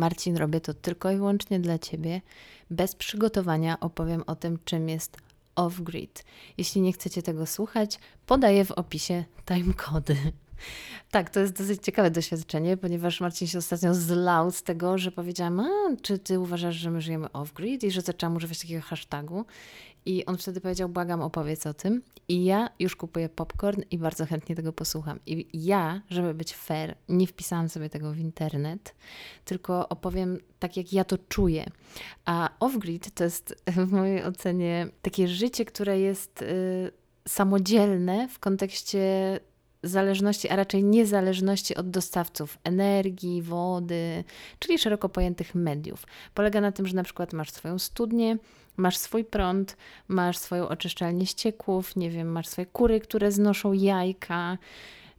Marcin, robię to tylko i wyłącznie dla Ciebie. Bez przygotowania opowiem o tym, czym jest off-grid. Jeśli nie chcecie tego słuchać, podaję w opisie timecody. Tak, to jest dosyć ciekawe doświadczenie, ponieważ Marcin się ostatnio zlał z tego, że powiedziałam, a czy ty uważasz, że my żyjemy off-grid i że zaczęłam używać takiego hashtagu. I on wtedy powiedział, błagam, opowiedz o tym. I ja już kupuję popcorn i bardzo chętnie tego posłucham. I ja, żeby być fair, nie wpisałam sobie tego w internet, tylko opowiem tak, jak ja to czuję. A off-grid to jest w mojej ocenie takie życie, które jest y, samodzielne w kontekście zależności, a raczej niezależności od dostawców energii, wody, czyli szeroko pojętych mediów. Polega na tym, że na przykład masz swoją studnię, masz swój prąd, masz swoją oczyszczalnię ścieków, nie wiem, masz swoje kury, które znoszą jajka,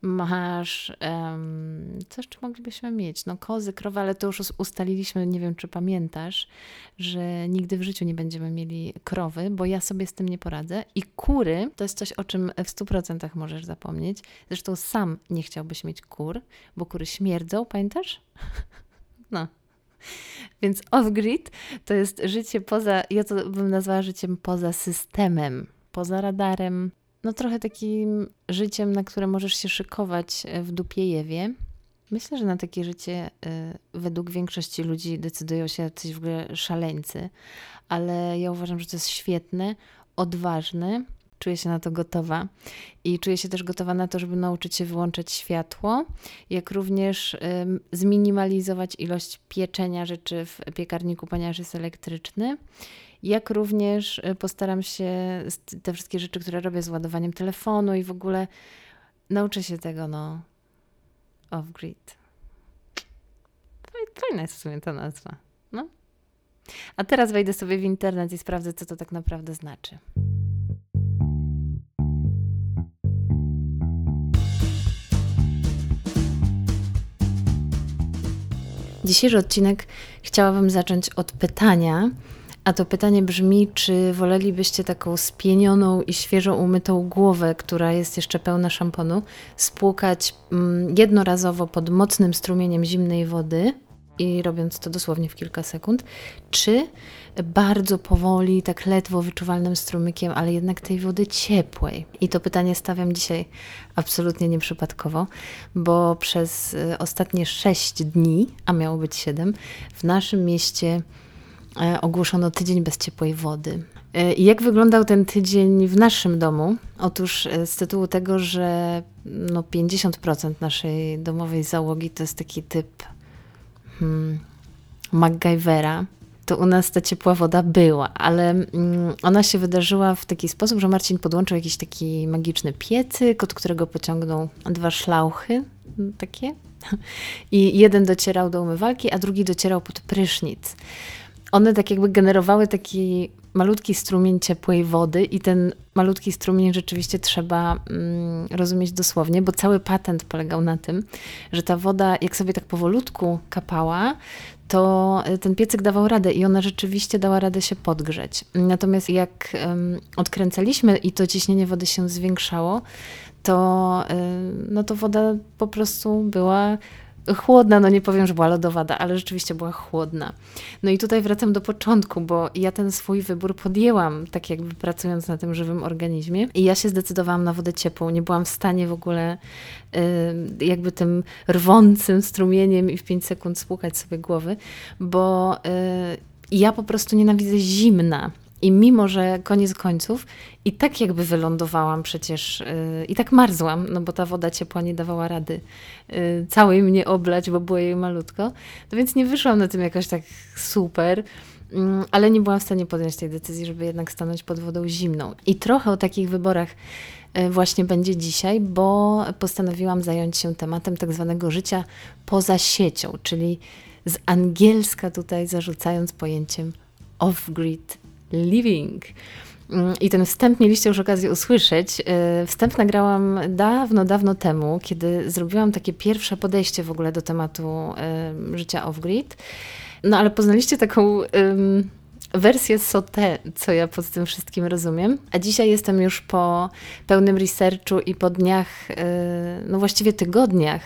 masz, um, co jeszcze moglibyśmy mieć? No kozy, krowy, ale to już ustaliliśmy, nie wiem czy pamiętasz, że nigdy w życiu nie będziemy mieli krowy, bo ja sobie z tym nie poradzę. I kury to jest coś, o czym w 100% możesz zapomnieć. Zresztą sam nie chciałbyś mieć kur, bo kury śmierdzą, pamiętasz? No, więc off-grid to jest życie poza, ja to bym nazwała życiem poza systemem, poza radarem, no trochę takim życiem, na które możesz się szykować e, w Dupiejewie. Myślę, że na takie życie y, według większości ludzi decydują się coś w ogóle szaleńcy, ale ja uważam, że to jest świetne, odważne. Czuję się na to gotowa i czuję się też gotowa na to, żeby nauczyć się wyłączać światło, jak również zminimalizować ilość pieczenia rzeczy w piekarniku, ponieważ jest elektryczny jak również y, postaram się te wszystkie rzeczy, które robię z ładowaniem telefonu i w ogóle nauczę się tego, no, off-grid. Fajna jest w sumie ta nazwa, no. A teraz wejdę sobie w internet i sprawdzę, co to tak naprawdę znaczy. Dzisiejszy odcinek chciałabym zacząć od pytania, a to pytanie brzmi, czy wolelibyście taką spienioną i świeżo umytą głowę, która jest jeszcze pełna szamponu, spłukać mm, jednorazowo pod mocnym strumieniem zimnej wody i robiąc to dosłownie w kilka sekund, czy bardzo powoli, tak ledwo wyczuwalnym strumykiem, ale jednak tej wody ciepłej. I to pytanie stawiam dzisiaj absolutnie nieprzypadkowo, bo przez y, ostatnie sześć dni, a miało być siedem, w naszym mieście E, ogłoszono tydzień bez ciepłej wody. E, jak wyglądał ten tydzień w naszym domu? Otóż e, z tytułu tego, że no 50% naszej domowej załogi to jest taki typ hmm, MacGyvera, to u nas ta ciepła woda była, ale mm, ona się wydarzyła w taki sposób, że Marcin podłączył jakiś taki magiczny piecyk, od którego pociągnął dwa szlauchy takie i jeden docierał do umywalki, a drugi docierał pod prysznic. One tak jakby generowały taki malutki strumień ciepłej wody i ten malutki strumień rzeczywiście trzeba mm, rozumieć dosłownie, bo cały patent polegał na tym, że ta woda jak sobie tak powolutku kapała, to y, ten piecyk dawał radę i ona rzeczywiście dała radę się podgrzeć. Natomiast jak um, odkręcaliśmy i to ciśnienie wody się zwiększało, to, y, no to woda po prostu była chłodna, no nie powiem, że była lodowata, ale rzeczywiście była chłodna. No i tutaj wracam do początku, bo ja ten swój wybór podjęłam, tak jakby pracując na tym żywym organizmie i ja się zdecydowałam na wodę ciepłą. Nie byłam w stanie w ogóle y, jakby tym rwącym strumieniem i w 5 sekund spłukać sobie głowy, bo y, ja po prostu nienawidzę zimna. I mimo, że koniec końców, i tak jakby wylądowałam przecież, yy, i tak marzłam, no bo ta woda ciepła nie dawała rady yy, całej mnie oblać, bo było jej malutko. No więc nie wyszłam na tym jakoś tak super, yy, ale nie byłam w stanie podjąć tej decyzji, żeby jednak stanąć pod wodą zimną. I trochę o takich wyborach y, właśnie będzie dzisiaj, bo postanowiłam zająć się tematem tak zwanego życia poza siecią, czyli z angielska tutaj zarzucając pojęciem off-grid Living. Mm, I ten wstęp mieliście już okazję usłyszeć. E, wstęp nagrałam dawno, dawno temu, kiedy zrobiłam takie pierwsze podejście w ogóle do tematu życia off-grid. No ale poznaliście taką wersję sauté, co ja pod tym wszystkim rozumiem. A dzisiaj jestem już po pełnym researchu i po dniach, e, no właściwie tygodniach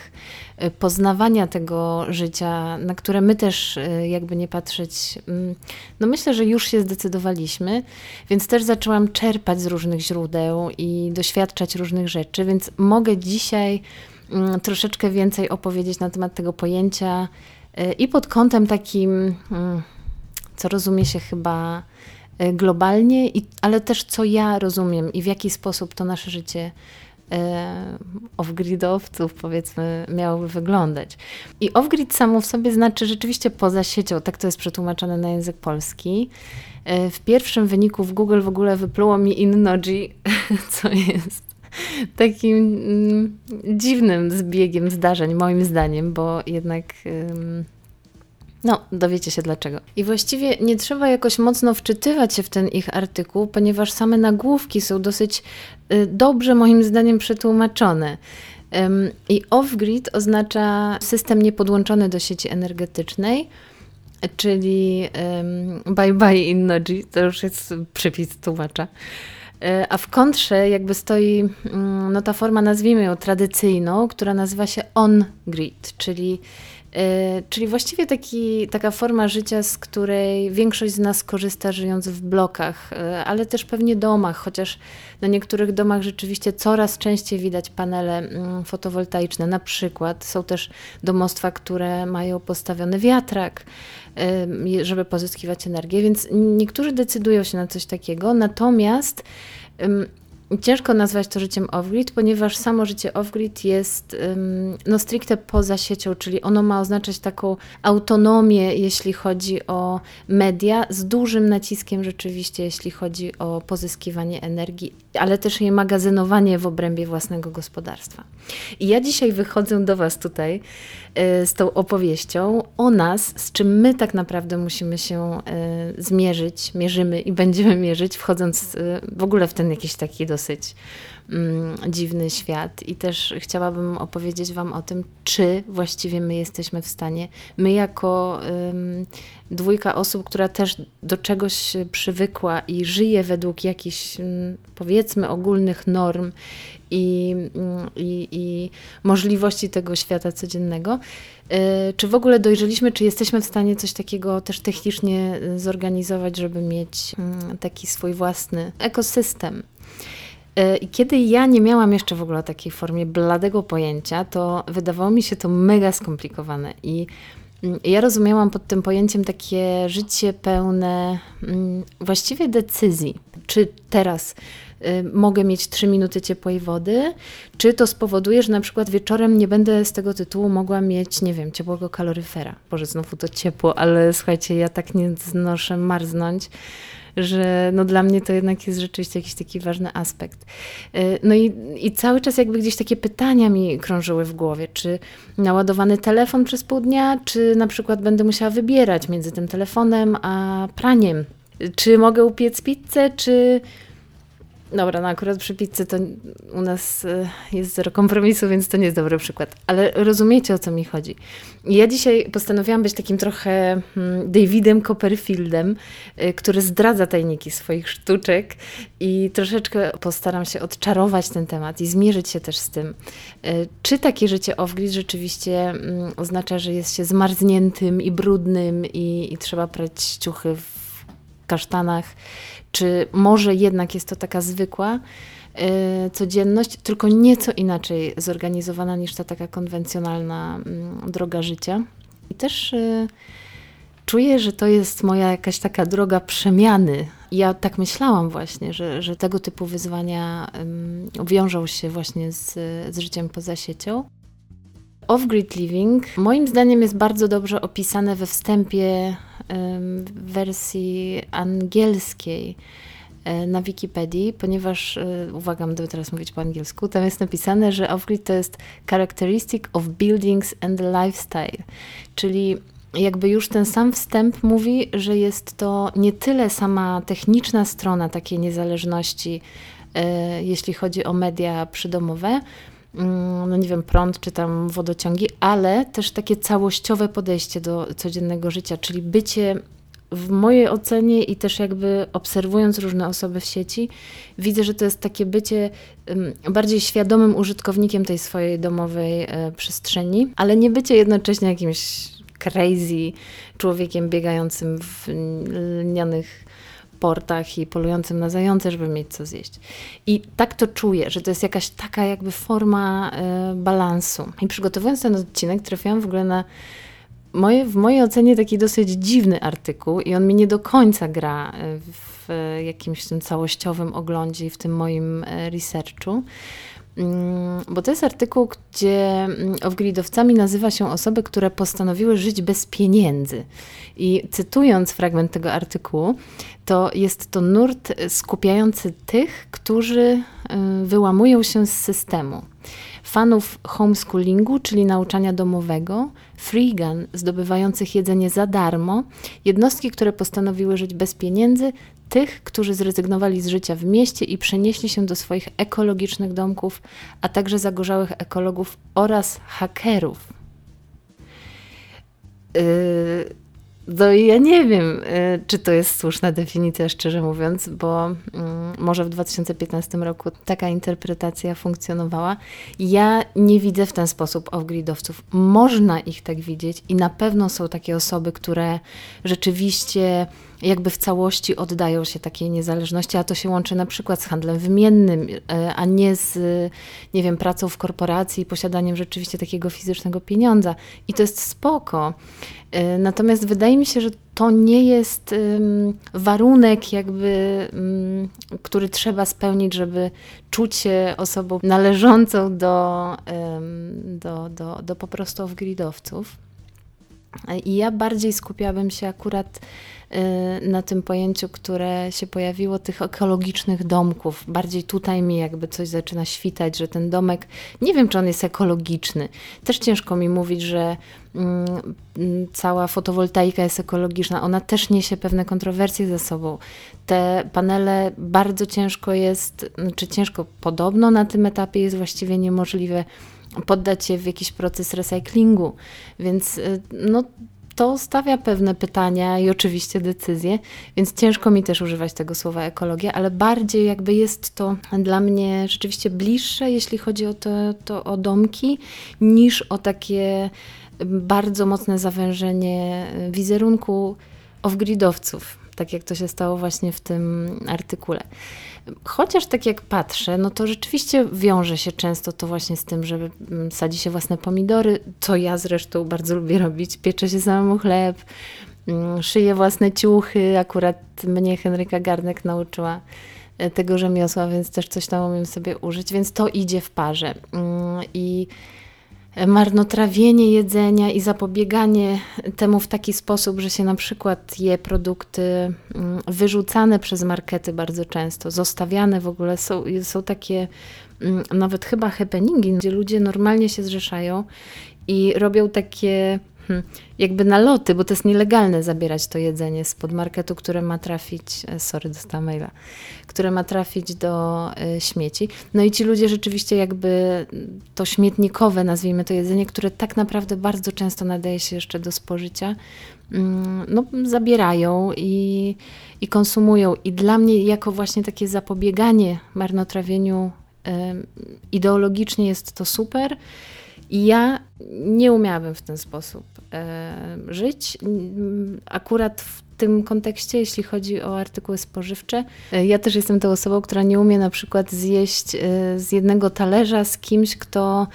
e, poznawania tego życia, na które my też, e, jakby nie patrzeć, mm, no myślę, że już się zdecydowaliśmy, więc też zaczęłam czerpać z różnych źródeł i doświadczać różnych rzeczy, więc mogę dzisiaj mm, troszeczkę więcej opowiedzieć na temat tego pojęcia i pod kątem takim mm, co rozumie się chyba e, globalnie, ale też co ja rozumiem i w jaki sposób to nasze życie e, off-gridowców, powiedzmy, miałoby wyglądać. I off-grid samo w sobie znaczy rzeczywiście poza siecią, tak to jest przetłumaczone na język polski. E, w pierwszym wyniku w Google w ogóle wypluło mi InNoji, co jest takim mm, dziwnym zbiegiem zdarzeń, moim zdaniem, bo jednak... No, dowiecie się dlaczego. I właściwie nie trzeba jakoś mocno wczytywać się w ten ich artykuł, ponieważ same nagłówki są dosyć y, dobrze, moim zdaniem, przetłumaczone. I off-grid oznacza system niepodłączony do sieci energetycznej, czyli bye bye Innoji, to już jest przypis tłumacza. E, a w kontrze jakby stoi mm, no, ta forma, nazwijmy ją tradycyjną, która nazywa się on-grid, czyli czyli właściwie taki, taka forma życia, z której większość z nas korzysta żyjąc w blokach, e, ale też pewnie domach, chociaż na niektórych domach rzeczywiście coraz częściej widać panele mm, fotowoltaiczne. Na przykład są też domostwa, które mają postawiony wiatrak, e, żeby pozyskiwać energię, więc niektórzy decydują się na coś takiego, natomiast Ciężko nazwać to życiem off-grid, ponieważ samo życie off-grid jest no, stricte poza siecią, czyli ono ma oznaczać taką autonomię, jeśli chodzi o media, z dużym naciskiem rzeczywiście, jeśli chodzi o pozyskiwanie energii, ale też jej magazynowanie w obrębie własnego gospodarstwa. I ja dzisiaj wychodzę do Was tutaj y, z tą opowieścią o nas, z czym my tak naprawdę musimy się y, zmierzyć, mierzymy i będziemy mierzyć, wchodząc y, w ogóle w ten jakiś taki dosyć mm, dziwny świat. I też chciałabym opowiedzieć Wam o tym, czy właściwie my jesteśmy w stanie, my jako dwójka osób, która też do czegoś przywykła i żyje według jakichś, mm, powiedzmy, ogólnych norm i, mm, i, i możliwości tego świata codziennego. Y, czy w ogóle dojrzeliśmy, czy jesteśmy w stanie coś takiego też technicznie zorganizować, żeby mieć taki swój własny ekosystem? E, I kiedy ja nie miałam jeszcze w ogóle takiej formie bladego pojęcia, to wydawało mi się to mega skomplikowane. I mm, ja rozumiałam pod tym pojęciem takie życie pełne mm, właściwie decyzji. Czy teraz y, mogę mieć 3 minuty ciepłej wody, czy to spowoduje, że na przykład wieczorem nie będę z tego tytułu mogła mieć, nie wiem, ciepłego kaloryfera. Boże, znowu to ciepło, ale słuchajcie, ja tak nie znoszę marznąć że no dla mnie to jednak jest rzeczywiście jakiś taki ważny aspekt. E, no i, i cały czas jakby gdzieś takie pytania mi krążyły w głowie, czy naładowany telefon przez pół dnia, czy na przykład będę musiała wybierać między tym telefonem a praniem. Czy mogę upiec pizzę, czy Dobra, no akurat przy pizzy to u nas e, jest zero kompromisu, więc to nie jest dobry przykład. Ale rozumiecie, o co mi chodzi. Ja dzisiaj postanowiłam być takim trochę hmm, Davidem Copperfieldem, e, który zdradza tajniki swoich sztuczek i troszeczkę postaram się odczarować ten temat i zmierzyć się też z tym. E, czy takie życie off-grid rzeczywiście mm, oznacza, że jest się zmarzniętym i brudnym i, i trzeba prać ciuchy w kasztanach, czy może jednak jest to taka zwykła y, codzienność, tylko nieco inaczej zorganizowana niż ta taka konwencjonalna y, droga życia. I też y, czuję, że to jest moja jakaś taka droga przemiany. Ja tak myślałam właśnie, że, że tego typu wyzwania wiążą się właśnie z, z życiem poza siecią. Off-grid living moim zdaniem jest bardzo dobrze opisane we wstępie w wersji angielskiej e, na Wikipedii, ponieważ, e, uwaga, będę teraz mówić po angielsku, tam jest napisane, że off-grid to jest characteristic of buildings and lifestyle, czyli jakby już ten sam wstęp mówi, że jest to nie tyle sama techniczna strona takiej niezależności, e, jeśli chodzi o media przydomowe, no nie wiem, prąd czy tam wodociągi, ale też takie całościowe podejście do codziennego życia, czyli bycie w mojej ocenie i też jakby obserwując różne osoby w sieci, widzę, że to jest takie bycie bardziej świadomym użytkownikiem tej swojej domowej e, przestrzeni, ale nie bycie jednocześnie jakimś crazy człowiekiem biegającym w lnianych portach i polującym na zające, żeby mieć co zjeść. I tak to czuję, że to jest jakaś taka jakby forma y, balansu. I przygotowując ten odcinek, trafiłam w ogóle na moje, w mojej ocenie taki dosyć dziwny artykuł i on mi nie do końca gra e, w jakimś tym całościowym oglądzie i w tym moim e, researchu. Mm, bo to jest artykuł, gdzie mm, off-gridowcami nazywa się osoby, które postanowiły żyć bez pieniędzy. I cytując fragment tego artykułu, to jest to nurt skupiający tych, którzy y, wyłamują się z systemu. Fanów homeschoolingu, czyli nauczania domowego, freegan zdobywających jedzenie za darmo, jednostki, które postanowiły żyć bez pieniędzy, tych, którzy zrezygnowali z życia w mieście i przenieśli się do swoich ekologicznych domków, a także zagorzałych ekologów oraz hakerów. Yy, no ja nie wiem, yy, czy to jest słuszna definicja, szczerze mówiąc, bo yy, może w 2015 roku taka interpretacja funkcjonowała. Ja nie widzę w ten sposób off-gridowców. Można ich tak widzieć i na pewno są takie osoby, które rzeczywiście jakby w całości oddają się takiej niezależności, a to się łączy na przykład z handlem wymiennym, e, a nie z, nie wiem, pracą w korporacji i posiadaniem rzeczywiście takiego fizycznego pieniądza. I to jest spoko. E, natomiast wydaje mi się, że to nie jest warunek, jakby, który trzeba spełnić, żeby czuć się osobą należącą do, do, do, do po prostu wgridowców. I ja bardziej skupiałabym się akurat na tym pojęciu, które się pojawiło, tych ekologicznych domków. Bardziej tutaj mi jakby coś zaczyna świtać, że ten domek, nie wiem czy on jest ekologiczny. Też ciężko mi mówić, że mm, mm, cała fotowoltaika jest ekologiczna. Ona też niesie pewne kontrowersje ze sobą. Te panele bardzo ciężko jest, czy ciężko, podobno na tym etapie jest właściwie niemożliwe poddać się w jakiś proces recyklingu. Więc y, no, to stawia pewne pytania i oczywiście decyzje, więc ciężko mi też używać tego słowa ekologia, ale bardziej jakby jest to dla mnie rzeczywiście bliższe, jeśli chodzi o to, to o domki, niż o takie bardzo mocne zawężenie wizerunku off-gridowców, tak jak to się stało właśnie w tym artykule. Chociaż tak jak patrzę, no to rzeczywiście wiąże się często to właśnie z tym, że mm, sadzi się własne pomidory, co ja zresztą bardzo lubię robić. Pieczę się samemu chleb, mm, szyję własne ciuchy. Akurat mnie Henryka Garnek nauczyła e, tego rzemiosła, więc też coś tam umiem sobie użyć, więc to idzie w parze. Mm, I marnotrawienie jedzenia i zapobieganie temu w taki sposób, że się na przykład je produkty mm, wyrzucane przez markety bardzo często, zostawiane w ogóle. Są, są takie mm, nawet chyba happeningi, gdzie ludzie normalnie się zrzeszają i robią takie Hmm. jakby naloty, bo to jest nielegalne zabierać to jedzenie spod marketu, które ma trafić, e, sorry, dostałam maila, które ma trafić do y, śmieci. No i ci ludzie rzeczywiście jakby to śmietnikowe, nazwijmy to jedzenie, które tak naprawdę bardzo często nadaje się jeszcze do spożycia, mm, no, zabierają i, i konsumują. I dla mnie jako właśnie takie zapobieganie marnotrawieniu ideologicznie jest to super. I ja nie umiałabym w ten sposób e, żyć. Akurat w tym kontekście, jeśli chodzi o artykuły spożywcze, e, ja też jestem tą osobą, która nie umie na przykład zjeść e, z jednego talerza z kimś, kto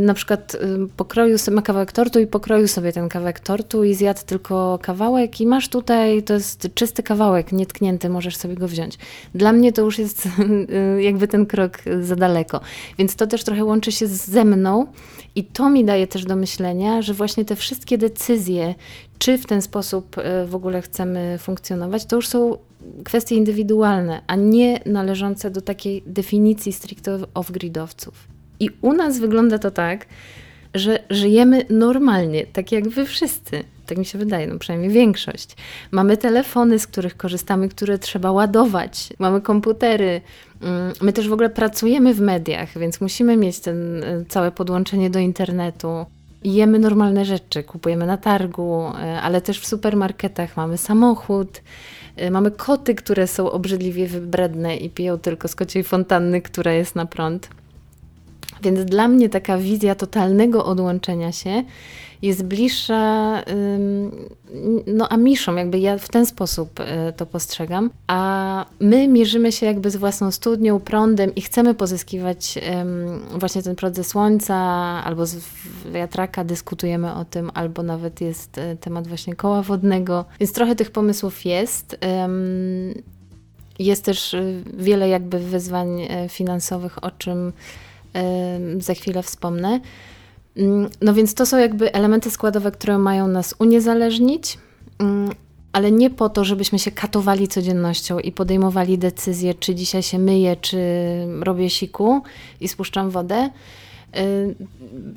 na przykład y, pokroił sobie kawałek tortu i pokroił sobie ten kawałek tortu i zjadł tylko kawałek i masz tutaj, to jest czysty kawałek, nietknięty, możesz sobie go wziąć. Dla mnie to już jest y, jakby ten krok za daleko. Więc to też trochę łączy się ze mną i to mi daje też do myślenia, że właśnie te wszystkie decyzje, czy w ten sposób w ogóle chcemy funkcjonować, to już są kwestie indywidualne, a nie należące do takiej definicji stricte off-gridowców. I u nas wygląda to tak, że żyjemy normalnie, tak jak wy wszyscy. Tak mi się wydaje, no przynajmniej większość. Mamy telefony, z których korzystamy, które trzeba ładować. Mamy komputery. Mm, my też w ogóle pracujemy w mediach, więc musimy mieć ten e, całe podłączenie do internetu. jemy normalne rzeczy, kupujemy na targu, e, ale też w supermarketach mamy samochód, e, mamy koty, które są obrzydliwie wybredne i piją tylko z kociej fontanny, która jest na prąd. Więc dla mnie taka wizja totalnego odłączenia się jest bliższa no, Amiszom, jakby ja w ten sposób e, to postrzegam, a my mierzymy się jakby z własną studnią, prądem i chcemy pozyskiwać właśnie ten prąd ze słońca albo z wiatraka, dyskutujemy o tym, albo nawet jest e, temat właśnie koła wodnego, więc trochę tych pomysłów jest. Jest też e, wiele jakby wyzwań finansowych, o czym za chwilę wspomnę. Mm, no więc to są jakby elementy składowe, które mają nas uniezależnić, mm, ale nie po to, żebyśmy się katowali codziennością i podejmowali decyzje, czy dzisiaj się myję, czy robię siku i spuszczam wodę.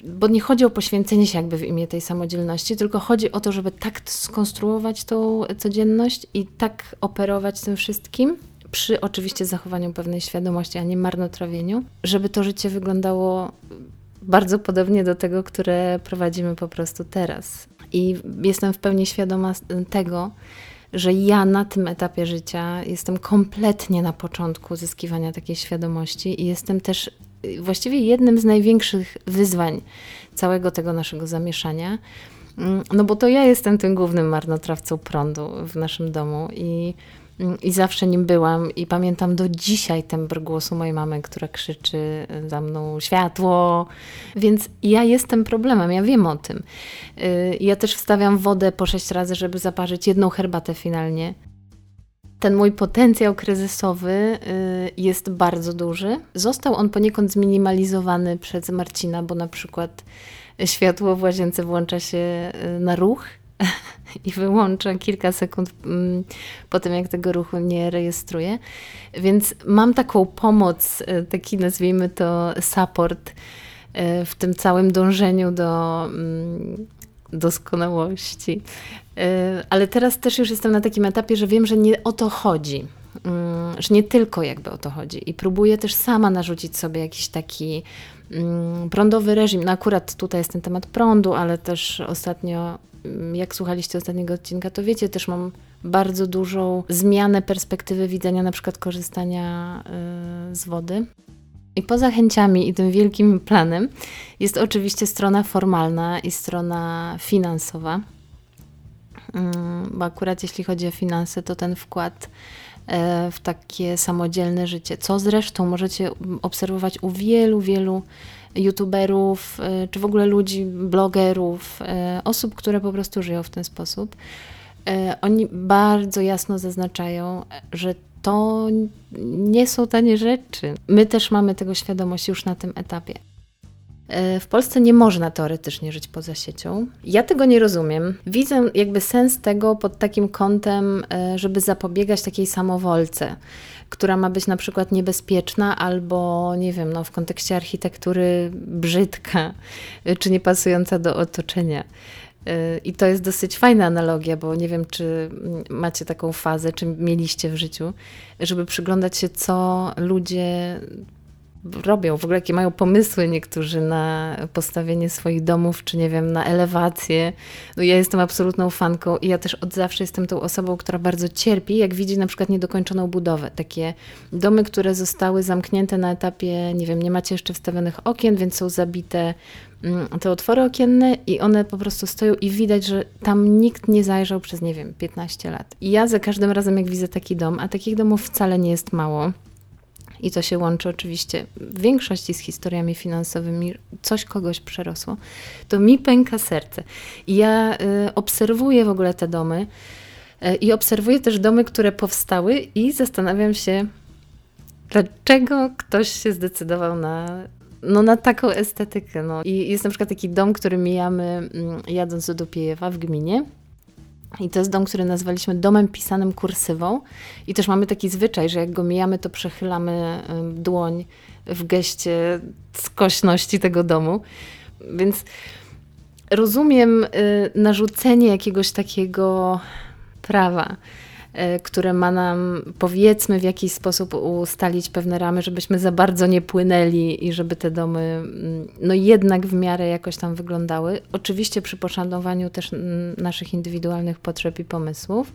Bo nie chodzi o poświęcenie się jakby w imię tej samodzielności, tylko chodzi o to, żeby tak skonstruować tą codzienność i tak operować tym wszystkim, przy oczywiście zachowaniu pewnej świadomości, a nie marnotrawieniu, żeby to życie wyglądało bardzo podobnie do tego, które prowadzimy po prostu teraz. I jestem w pełni świadoma tego, że ja na tym etapie życia jestem kompletnie na początku zyskiwania takiej świadomości i jestem też y, właściwie jednym z największych wyzwań całego tego naszego zamieszania. Mm, no bo to ja jestem tym głównym marnotrawcą prądu w naszym domu i i zawsze nim byłam i pamiętam do dzisiaj tembr głosu mojej mamy, która krzyczy za mną światło. Więc ja jestem problemem, ja wiem o tym. Y, ja też wstawiam wodę po sześć razy, żeby zaparzyć jedną herbatę finalnie. Ten mój potencjał kryzysowy y, jest bardzo duży. Został on poniekąd zminimalizowany przez Marcina, bo na przykład światło w łazience włącza się y, na ruch i wyłączę kilka sekund mm, po tym, jak tego ruchu nie rejestruję. Więc mam taką pomoc, e, taki nazwijmy to support e, w tym całym dążeniu do mm, doskonałości. E, ale teraz też już jestem na takim etapie, że wiem, że nie o to chodzi. Mm, że nie tylko jakby o to chodzi. I próbuję też sama narzucić sobie jakiś taki prądowy reżim. No akurat tutaj jest ten temat prądu, ale też ostatnio Mm, jak słuchaliście ostatniego odcinka, to wiecie, też mam bardzo dużą zmianę perspektywy widzenia, na przykład korzystania y, z wody. I poza chęciami i tym wielkim planem jest oczywiście strona formalna i strona finansowa. Mm, bo akurat jeśli chodzi o finanse, to ten wkład w takie samodzielne życie, co zresztą możecie obserwować u wielu, wielu youtuberów, e, czy w ogóle ludzi, blogerów, e, osób, które po prostu żyją w ten sposób, e, oni bardzo jasno zaznaczają, że to nie są tanie rzeczy. My też mamy tego świadomość już na tym etapie. W Polsce nie można teoretycznie żyć poza siecią. Ja tego nie rozumiem. Widzę jakby sens tego pod takim kątem, żeby zapobiegać takiej samowolce która ma być na przykład niebezpieczna albo, nie wiem, no, w kontekście architektury brzydka, czy niepasująca do otoczenia. I to jest dosyć fajna analogia, bo nie wiem, czy macie taką fazę, czy mieliście w życiu, żeby przyglądać się, co ludzie robią, w ogóle jakie mają pomysły niektórzy na postawienie swoich domów, czy nie wiem, na elewację. No ja jestem absolutną fanką i ja też od zawsze jestem tą osobą, która bardzo cierpi, jak widzi na przykład niedokończoną budowę. Takie domy, które zostały zamknięte na etapie, nie wiem, nie macie jeszcze wstawionych okien, więc są zabite mm, te otwory okienne i one po prostu stoją i widać, że tam nikt nie zajrzał przez, nie wiem, 15 lat. I ja za każdym razem, jak widzę taki dom, a takich domów wcale nie jest mało, i to się łączy oczywiście w większości z historiami finansowymi, coś kogoś przerosło, to mi pęka serce. I ja y, obserwuję w ogóle te domy y, i obserwuję też domy, które powstały i zastanawiam się, dlaczego ktoś się zdecydował na no, na taką estetykę. No. I jest na przykład taki dom, który mijamy mm, jadąc do Dupiejewa w gminie. I to jest dom, który nazwaliśmy domem pisanym kursywą. I też mamy taki zwyczaj, że jak go mijamy, to przechylamy dłoń w geście skośności tego domu. Więc rozumiem y, narzucenie jakiegoś takiego prawa które ma nam powiedzmy w jakiś sposób ustalić pewne ramy, żebyśmy za bardzo nie płynęli i żeby te domy mm, no jednak w miarę jakoś tam wyglądały. Oczywiście przy poszanowaniu też mm, naszych indywidualnych potrzeb i pomysłów.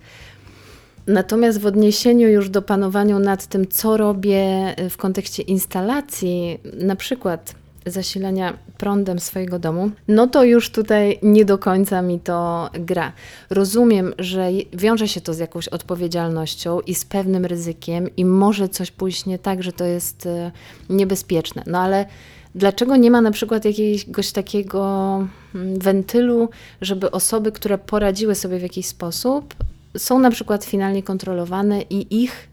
Natomiast w odniesieniu już do panowania nad tym, co robię w kontekście instalacji, na przykład zasilania prądem swojego domu, no to już tutaj nie do końca mi to gra. Rozumiem, że wiąże się to z jakąś odpowiedzialnością i z pewnym ryzykiem i może coś pójść nie tak, że to jest e, niebezpieczne. No ale dlaczego nie ma na przykład jakiegoś takiego mm, wentylu, żeby osoby, które poradziły sobie w jakiś sposób, są na przykład finalnie kontrolowane i ich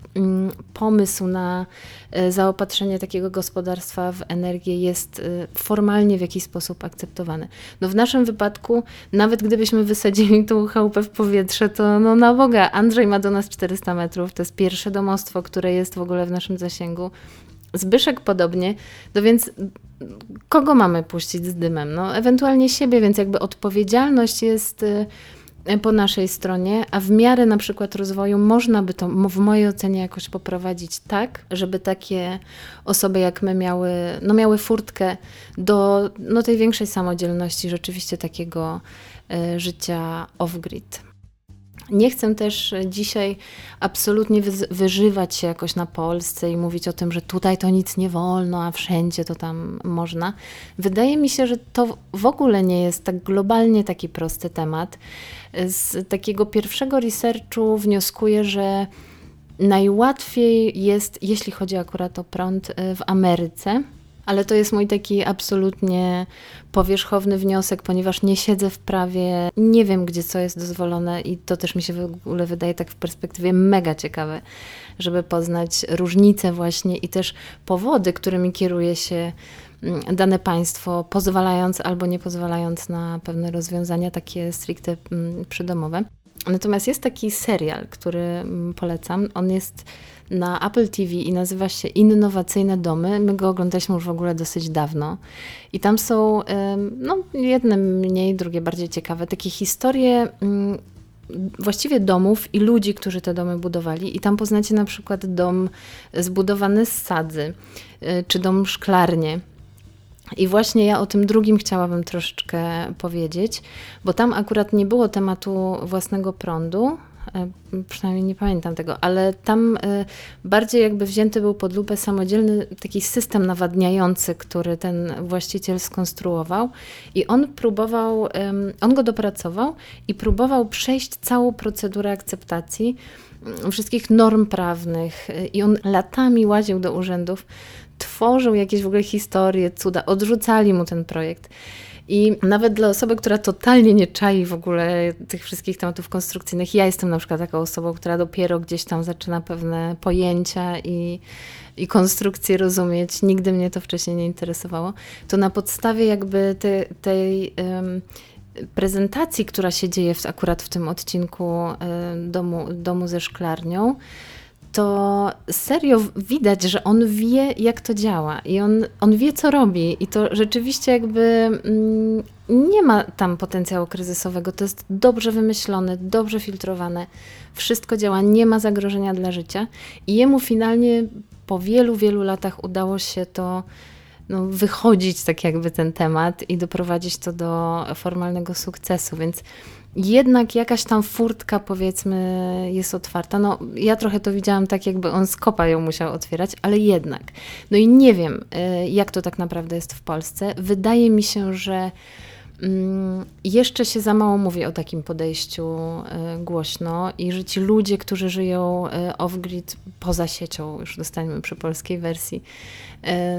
pomysł na e, zaopatrzenie takiego gospodarstwa w energię jest e, formalnie w jakiś sposób akceptowany. No w naszym wypadku, nawet gdybyśmy wysadzili tą chałupę w powietrze, to no na Boga, Andrzej ma do nas 400 metrów, to jest pierwsze domostwo, które jest w ogóle w naszym zasięgu. Zbyszek podobnie, no więc kogo mamy puścić z dymem? No ewentualnie siebie, więc jakby odpowiedzialność jest e, po naszej stronie, a w miarę na przykład rozwoju można by to w mojej ocenie jakoś poprowadzić tak, żeby takie osoby jak my miały, no miały furtkę do no, tej większej samodzielności, rzeczywiście takiego y, życia off-grid. Nie chcę też dzisiaj absolutnie wyżywać się jakoś na Polsce i mówić o tym, że tutaj to nic nie wolno, a wszędzie to tam można. Wydaje mi się, że to w ogóle nie jest tak globalnie taki prosty temat. Z takiego pierwszego researchu wnioskuję, że najłatwiej jest, jeśli chodzi akurat o prąd, w Ameryce ale to jest mój taki absolutnie powierzchowny wniosek, ponieważ nie siedzę w prawie, nie wiem gdzie co jest dozwolone i to też mi się w ogóle wydaje tak w perspektywie mega ciekawe, żeby poznać różnice właśnie i też powody, którymi kieruje się mm, dane państwo, pozwalając albo nie pozwalając na pewne rozwiązania takie stricte mm, przydomowe. Natomiast jest taki serial, który mm, polecam. On jest na Apple TV i nazywa się Innowacyjne Domy. My go oglądaliśmy już w ogóle dosyć dawno. I tam są no, jedne mniej, drugie bardziej ciekawe, takie historie mm, właściwie domów i ludzi, którzy te domy budowali. I tam poznacie na przykład dom zbudowany z sadzy, y, czy dom szklarnie. I właśnie ja o tym drugim chciałabym troszeczkę powiedzieć, bo tam akurat nie było tematu własnego prądu, E, przynajmniej nie pamiętam tego, ale tam e, bardziej jakby wzięty był pod lupę samodzielny taki system nawadniający, który ten właściciel skonstruował. I on próbował, on go dopracował i próbował przejść całą procedurę akceptacji mm, wszystkich norm prawnych e, i on latami łaził do urzędów, tworzył jakieś w ogóle historie, cuda, odrzucali mu ten projekt. I nawet dla osoby, która totalnie nie czai w ogóle tych wszystkich tematów konstrukcyjnych, ja jestem na przykład taką osobą, która dopiero gdzieś tam zaczyna pewne pojęcia i, i konstrukcje rozumieć. Nigdy mnie to wcześniej nie interesowało. To na podstawie jakby te, tej. Um, prezentacji, która się dzieje w, akurat w tym odcinku domu, domu ze szklarnią, to serio widać, że on wie, jak to działa i on, on wie, co robi. I to rzeczywiście jakby mm, nie ma tam potencjału kryzysowego. To jest dobrze wymyślone, dobrze filtrowane. Wszystko działa, nie ma zagrożenia dla życia. I jemu finalnie po wielu, wielu latach udało się to no, wychodzić tak jakby ten temat i doprowadzić to do formalnego sukcesu. Więc jednak jakaś tam furtka, powiedzmy, jest otwarta. No, ja trochę to widziałam tak, jakby on z kopa ją musiał otwierać, ale jednak. No i nie wiem, y, jak to tak naprawdę jest w Polsce. Wydaje mi się, że jeszcze się za mało mówi o takim podejściu y, głośno i że ci ludzie, którzy żyją y, off-grid poza siecią, już dostaniemy przy polskiej wersji,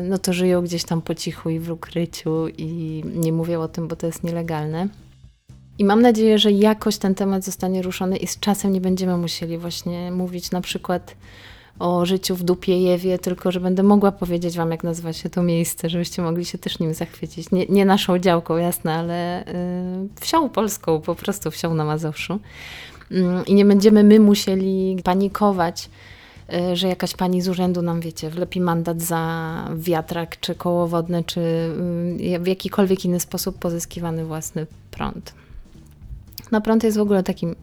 no to żyją gdzieś tam po cichu i w ukryciu i nie mówią o tym, bo to jest nielegalne. I mam nadzieję, że jakoś ten temat zostanie ruszony i z czasem nie będziemy musieli właśnie mówić na przykład o życiu w Dupiejewie, tylko że będę mogła powiedzieć Wam, jak nazywa się to miejsce, żebyście mogli się też nim zachwycić. Nie, nie naszą działką, jasne, ale yy, wsią polską, po prostu wsią na Mazowszu. Yy, I nie będziemy my musieli panikować, yy, że jakaś pani z urzędu nam, wiecie, wlepi mandat za wiatrak, czy koło wodne, czy y, w jakikolwiek inny sposób pozyskiwany własny prąd. Na prąd jest w ogóle takim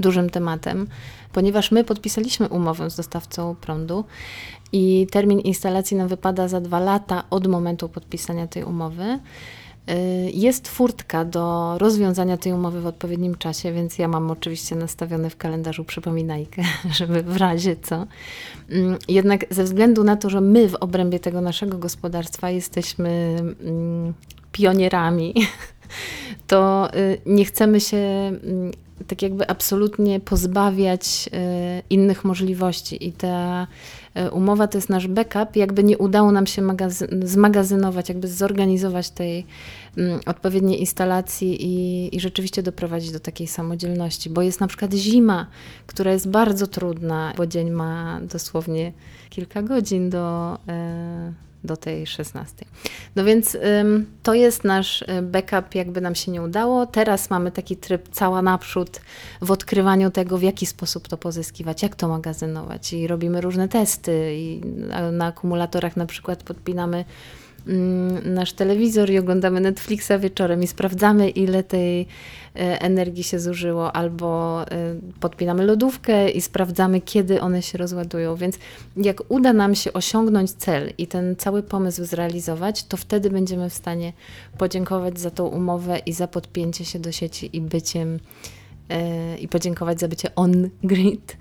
dużym tematem, ponieważ my podpisaliśmy umowę z dostawcą prądu i termin instalacji nam wypada za dwa lata od momentu podpisania tej umowy. Y, jest furtka do rozwiązania tej umowy w odpowiednim czasie, więc ja mam oczywiście nastawione w kalendarzu przypominajkę, żeby w razie co. Mm, jednak ze względu na to, że my w obrębie tego naszego gospodarstwa jesteśmy mm, pionierami, to y, nie chcemy się mm, tak jakby absolutnie pozbawiać y, innych możliwości. I ta y, umowa to jest nasz backup, jakby nie udało nam się zmagazynować, jakby zorganizować tej mm, odpowiedniej instalacji i, i rzeczywiście doprowadzić do takiej samodzielności, bo jest na przykład zima, która jest bardzo trudna, bo dzień ma dosłownie kilka godzin do do tej 16. No więc ym, to jest nasz y, backup, jakby nam się nie udało. Teraz mamy taki tryb cała naprzód w odkrywaniu tego, w jaki sposób to pozyskiwać, jak to magazynować i robimy różne testy i na, na akumulatorach na przykład podpinamy nasz telewizor i oglądamy Netflixa wieczorem i sprawdzamy, ile tej e, energii się zużyło, albo e, podpinamy lodówkę i sprawdzamy, kiedy one się rozładują. Więc jak uda nam się osiągnąć cel i ten cały pomysł zrealizować, to wtedy będziemy w stanie podziękować za tą umowę i za podpięcie się do sieci i byciem e, i podziękować za bycie on-grid. E,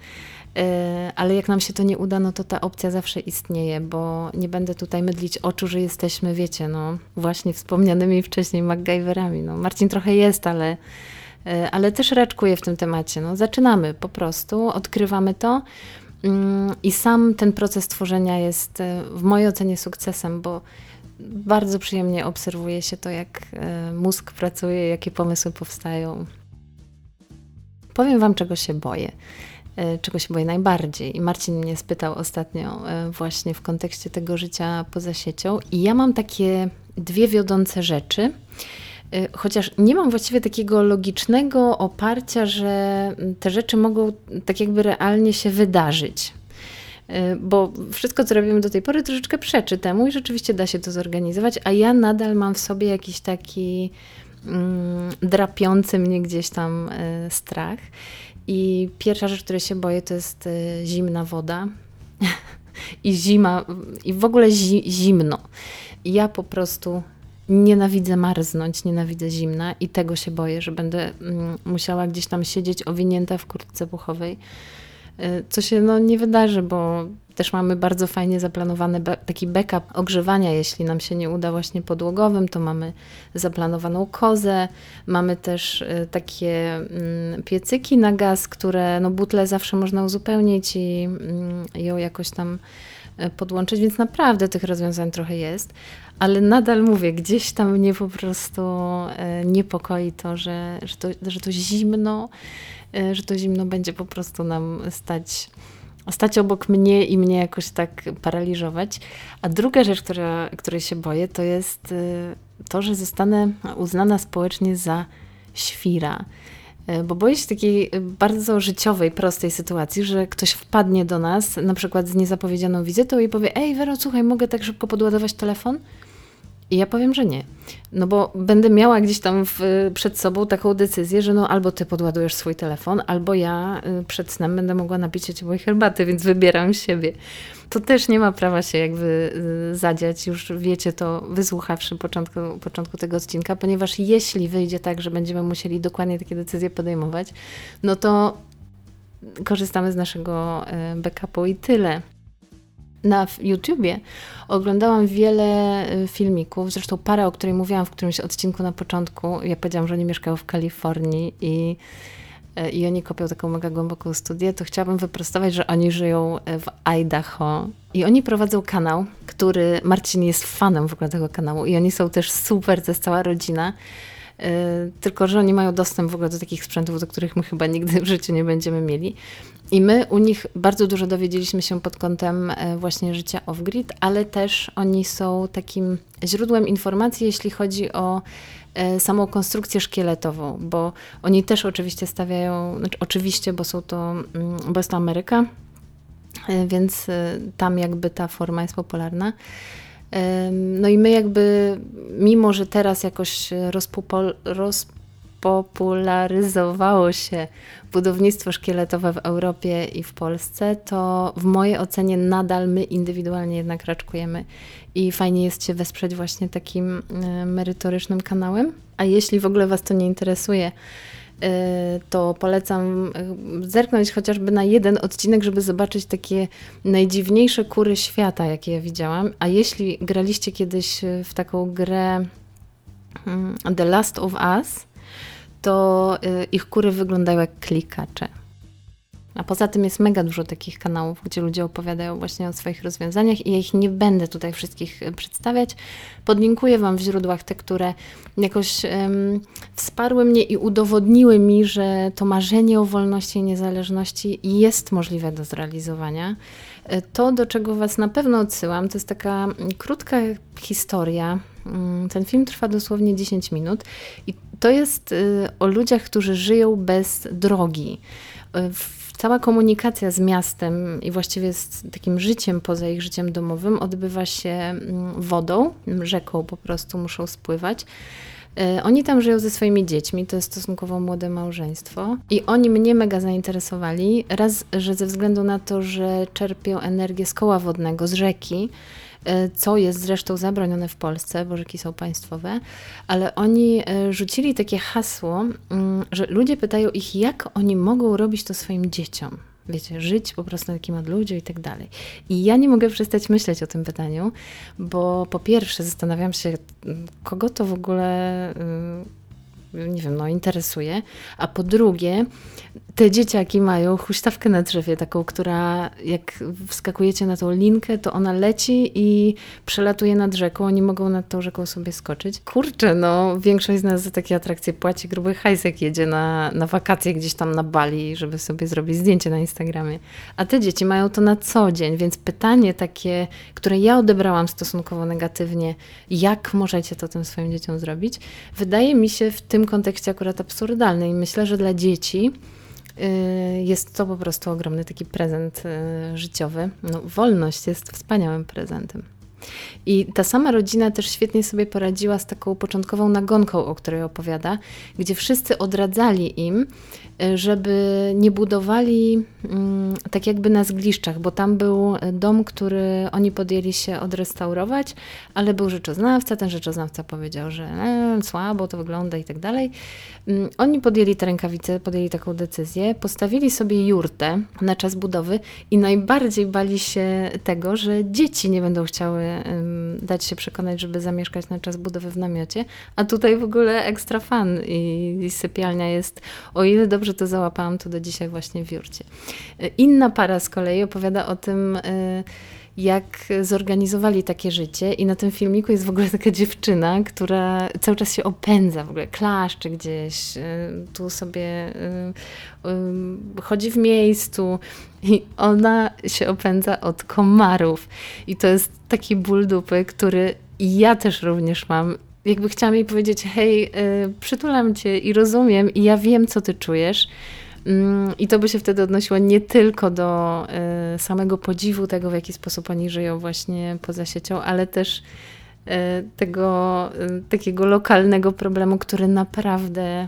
ale jak nam się to nie uda, no to ta opcja zawsze istnieje, bo nie będę tutaj mydlić oczu, że jesteśmy, wiecie, no właśnie wspomnianymi wcześniej MacGyverami. No, Marcin trochę jest, ale, e, ale też raczkuje w tym temacie. No, zaczynamy po prostu, odkrywamy to mm, i sam ten proces tworzenia jest e, w mojej ocenie sukcesem, bo bardzo przyjemnie obserwuje się to, jak mózg pracuje, jakie pomysły powstają. Powiem Wam, czego się boję. E, czego się boję najbardziej. I Marcin mnie spytał ostatnio e, właśnie w kontekście tego życia poza siecią. I ja mam takie dwie wiodące rzeczy. E, chociaż nie mam właściwie takiego logicznego oparcia, że te rzeczy mogą tak jakby realnie się wydarzyć. Bo wszystko, co robimy do tej pory, troszeczkę przeczy temu i rzeczywiście da się to zorganizować, a ja nadal mam w sobie jakiś taki mm, drapiący mnie gdzieś tam strach. I pierwsza rzecz, której się boję, to jest y, zimna woda. I zima, i w ogóle zi, zimno. ja po prostu nienawidzę marznąć, nienawidzę zimna i tego się boję, że będę mm, musiała gdzieś tam siedzieć owinięta w kurtce puchowej Y, co się no, nie wydarzy, bo też mamy bardzo fajnie zaplanowany taki backup ogrzewania, jeśli nam się nie uda właśnie podłogowym, to mamy zaplanowaną kozę, mamy też y, takie mm, piecyki na gaz, które no butle zawsze można uzupełnić i mm, ją jakoś tam y, podłączyć, więc naprawdę tych rozwiązań trochę jest, ale nadal mówię, gdzieś tam mnie po prostu niepokoi to, że, że, to, że to zimno, że to zimno będzie po prostu nam stać, stać obok mnie i mnie jakoś tak paraliżować. A druga rzecz, która, której się boję, to jest e, to, że zostanę uznana społecznie za świra. E, bo boję się takiej bardzo życiowej, prostej sytuacji, że ktoś wpadnie do nas, na przykład z niezapowiedzianą wizytą i powie: Ej, Wero, słuchaj, mogę tak szybko podładować telefon? I ja powiem, że nie. No bo będę miała gdzieś tam w, przed sobą taką decyzję, że no albo ty podładujesz swój telefon, albo ja y, przed snem będę mogła napić się ciepłej herbaty, więc wybieram siebie. To też nie ma prawa się jakby y, zadziać, już wiecie to wysłuchawszy początku, początku tego odcinka, ponieważ jeśli wyjdzie tak, że będziemy musieli dokładnie takie decyzje podejmować, no to korzystamy z naszego y, backupu i tyle na YouTubie oglądałam wiele y, filmików, zresztą parę, o której mówiłam w którymś odcinku na początku. Ja powiedziałam, że oni mieszkają w Kalifornii i, y, i oni kopią taką mega głęboką studię, to chciałabym wyprostować, że oni żyją y, w Idaho i oni prowadzą kanał, który Marcin jest fanem w ogóle tego kanału i oni są też super, to jest cała rodzina. Tylko, że oni mają dostęp w ogóle do takich sprzętów, do których my chyba nigdy w życiu nie będziemy mieli. I my u nich bardzo dużo dowiedzieliśmy się pod kątem e, właśnie życia off-grid, ale też oni są takim źródłem informacji, jeśli chodzi o e, samą konstrukcję szkieletową, bo oni też oczywiście stawiają, znaczy oczywiście, bo są to, mm, bo jest to Ameryka, e, więc tam jakby ta forma jest popularna. No i my jakby, mimo że teraz jakoś rozpopol, roz, spopularyzowało się budownictwo szkieletowe w Europie i w Polsce, to w mojej ocenie nadal my indywidualnie jednak raczkujemy i fajnie jest się wesprzeć właśnie takim e, merytorycznym kanałem. A jeśli w ogóle Was to nie interesuje, to polecam e, zerknąć chociażby na jeden odcinek, żeby zobaczyć takie najdziwniejsze kury świata, jakie ja widziałam. A jeśli graliście kiedyś w taką grę mm, The Last of Us, to ich kury wyglądają jak klikacze. A poza tym jest mega dużo takich kanałów, gdzie ludzie opowiadają właśnie o swoich rozwiązaniach i ja ich nie będę tutaj wszystkich e, przedstawiać. Podlinkuję Wam w źródłach te, które jakoś um, wsparły mnie i udowodniły mi, że to marzenie o wolności i niezależności jest możliwe do zrealizowania. E, to, do czego Was na pewno odsyłam, to jest taka krótka historia. Mm, ten film trwa dosłownie 10 minut i to jest y, o ludziach, którzy żyją bez drogi. E, cała komunikacja z miastem i właściwie z takim życiem poza ich życiem domowym odbywa się mm, wodą, rzeką po prostu muszą spływać. E, oni tam żyją ze swoimi dziećmi, to jest stosunkowo młode małżeństwo. I oni mnie mega zainteresowali. Raz, że ze względu na to, że czerpią energię z koła wodnego, z rzeki, co jest zresztą zabronione w Polsce, bo rzeki są państwowe, ale oni e, rzucili takie hasło, mm, że ludzie pytają ich, jak oni mogą robić to swoim dzieciom. Wiecie, żyć po prostu takim odludziu i tak dalej. I ja nie mogę przestać myśleć o tym pytaniu, bo po pierwsze zastanawiam się, kogo to w ogóle y, nie wiem, no interesuje, a po drugie, te dzieciaki mają huśtawkę na drzewie, taką, która jak wskakujecie na tą linkę, to ona leci i przelatuje nad rzeką. Oni mogą nad tą rzeką sobie skoczyć. Kurczę, no większość z nas za takie atrakcje płaci gruby hajs, jak jedzie na, na wakacje gdzieś tam na Bali, żeby sobie zrobić zdjęcie na Instagramie. A te dzieci mają to na co dzień, więc pytanie takie, które ja odebrałam stosunkowo negatywnie, jak możecie to tym swoim dzieciom zrobić, wydaje mi się w tym kontekście akurat absurdalne i myślę, że dla dzieci jest to po prostu ogromny taki prezent y, życiowy. No, wolność jest wspaniałym prezentem. I ta sama rodzina też świetnie sobie poradziła z taką początkową nagonką, o której opowiada, gdzie wszyscy odradzali im, żeby nie budowali mm, tak jakby na zgliszczach, bo tam był dom, który oni podjęli się odrestaurować, ale był rzeczoznawca, ten rzeczoznawca powiedział, że e, słabo to wygląda i tak dalej. Mm, oni podjęli te rękawice, podjęli taką decyzję, postawili sobie jurtę na czas budowy i najbardziej bali się tego, że dzieci nie będą chciały dać się przekonać, żeby zamieszkać na czas budowy w namiocie, a tutaj w ogóle ekstra fan i, i sypialnia jest, o ile dobrze to załapałam, to do dzisiaj właśnie w Jurcie. Inna para z kolei opowiada o tym, y, jak zorganizowali takie życie i na tym filmiku jest w ogóle taka dziewczyna, która cały czas się opędza, w ogóle klaszczy gdzieś, y, tu sobie y, chodzi w miejscu i ona się opędza od komarów i to jest taki ból dupy, który ja też również mam jakby chciałam jej powiedzieć, hej, przytulam cię i rozumiem i ja wiem, co ty czujesz, Mm, I to by się wtedy odnosiło nie tylko do y, samego podziwu tego, w jaki sposób oni żyją właśnie poza siecią, ale też y, tego y, takiego lokalnego problemu, który naprawdę,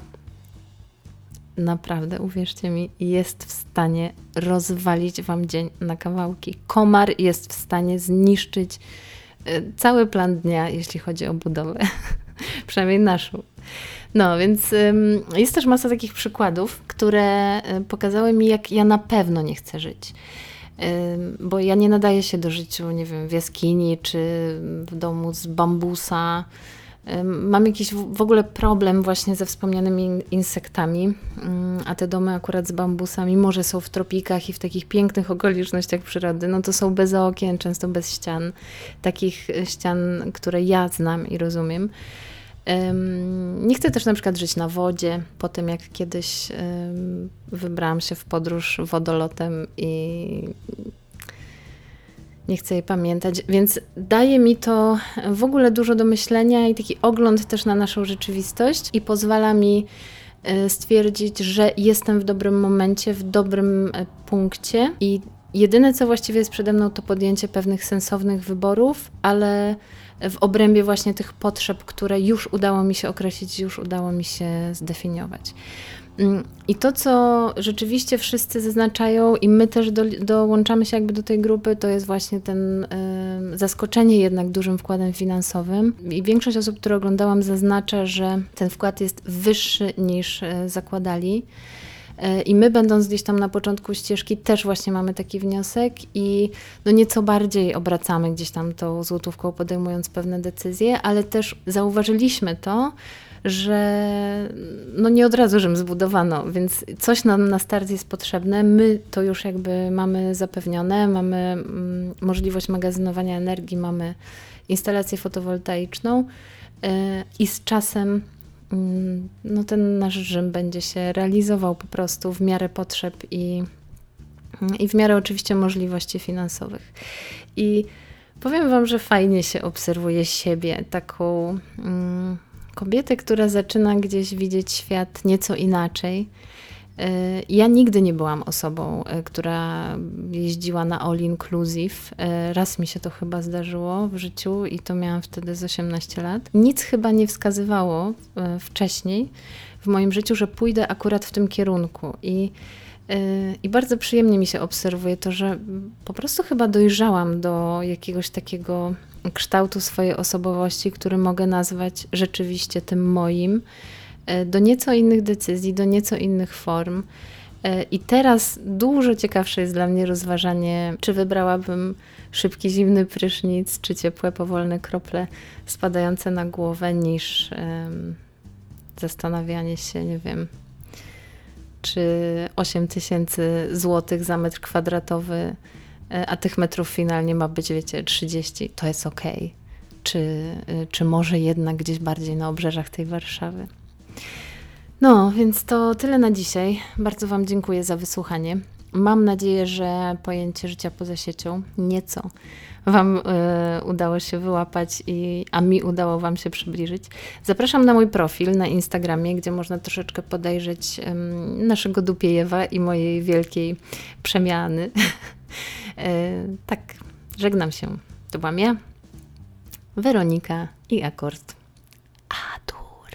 naprawdę, uwierzcie mi, jest w stanie rozwalić wam dzień na kawałki. Komar jest w stanie zniszczyć cały plan dnia, jeśli chodzi o budowę, przynajmniej naszą. No, więc jest też masa takich przykładów, które y, pokazały mi, jak ja na pewno nie chcę żyć. Bo ja nie nadaję się do życia, nie wiem, w jaskini czy w domu z bambusa. Mam jakiś w ogóle problem właśnie ze wspomnianymi insektami, a te domy akurat z bambusa, mimo że są w tropikach i w takich pięknych okolicznościach przyrody, no to są bez okien, często bez ścian, takich ścian, które ja znam i rozumiem. Nie chcę też na przykład żyć na wodzie, po tym jak kiedyś wybrałam się w podróż wodolotem i nie chcę jej pamiętać, więc daje mi to w ogóle dużo do myślenia i taki ogląd też na naszą rzeczywistość i pozwala mi e, stwierdzić, że jestem w dobrym momencie, w dobrym e, punkcie i jedyne, co właściwie jest przede mną, to podjęcie pewnych sensownych wyborów, ale w obrębie właśnie tych potrzeb, które już udało mi się określić, już udało mi się zdefiniować. Mm, I to, co rzeczywiście wszyscy zaznaczają, i my też do, dołączamy się jakby do tej grupy, to jest właśnie ten y, zaskoczenie jednak dużym wkładem finansowym. I większość osób, które oglądałam, zaznacza, że ten wkład jest wyższy niż y, zakładali. E, I my, będąc gdzieś tam na początku ścieżki, też właśnie mamy taki wniosek i no nieco bardziej obracamy gdzieś tam tą złotówką, podejmując pewne decyzje, ale też zauważyliśmy to, że no nie od razu Rzym zbudowano, więc coś nam na start jest potrzebne. My to już jakby mamy zapewnione, mamy mm, możliwość magazynowania energii, mamy instalację fotowoltaiczną e, i z czasem mm, no ten nasz Rzym będzie się realizował po prostu w miarę potrzeb i, i w miarę oczywiście możliwości finansowych. I powiem Wam, że fajnie się obserwuje siebie, taką. Kobietę, która zaczyna gdzieś widzieć świat nieco inaczej. Y, ja nigdy nie byłam osobą, y, która jeździła na all inclusive. Y, raz mi się to chyba zdarzyło w życiu i to miałam wtedy z 18 lat. Nic chyba nie wskazywało wcześniej w moim życiu, że pójdę akurat w tym kierunku. I, i bardzo przyjemnie mi się obserwuje to, że po prostu chyba dojrzałam do jakiegoś takiego kształtu swojej osobowości, który mogę nazwać rzeczywiście tym moim, e, do nieco innych decyzji, do nieco innych form. E, I teraz dużo ciekawsze jest dla mnie rozważanie, czy wybrałabym szybki, zimny prysznic, czy ciepłe, powolne krople spadające na głowę, niż um, zastanawianie się, nie wiem, czy 8 tysięcy złotych za metr kwadratowy a tych metrów finalnie ma być, wiecie, 30, to jest ok. Czy, e, czy może jednak gdzieś bardziej na obrzeżach tej Warszawy. No, więc to tyle na dzisiaj. Bardzo Wam dziękuję za wysłuchanie. Mam nadzieję, że pojęcie życia poza siecią nieco Wam y, udało się wyłapać, i, a mi udało Wam się przybliżyć. Zapraszam na mój profil na Instagramie, gdzie można troszeczkę podejrzeć y, naszego Dupiejewa i mojej wielkiej przemiany. E, tak, żegnam się. To byłam ja, Weronika i akord. Adur.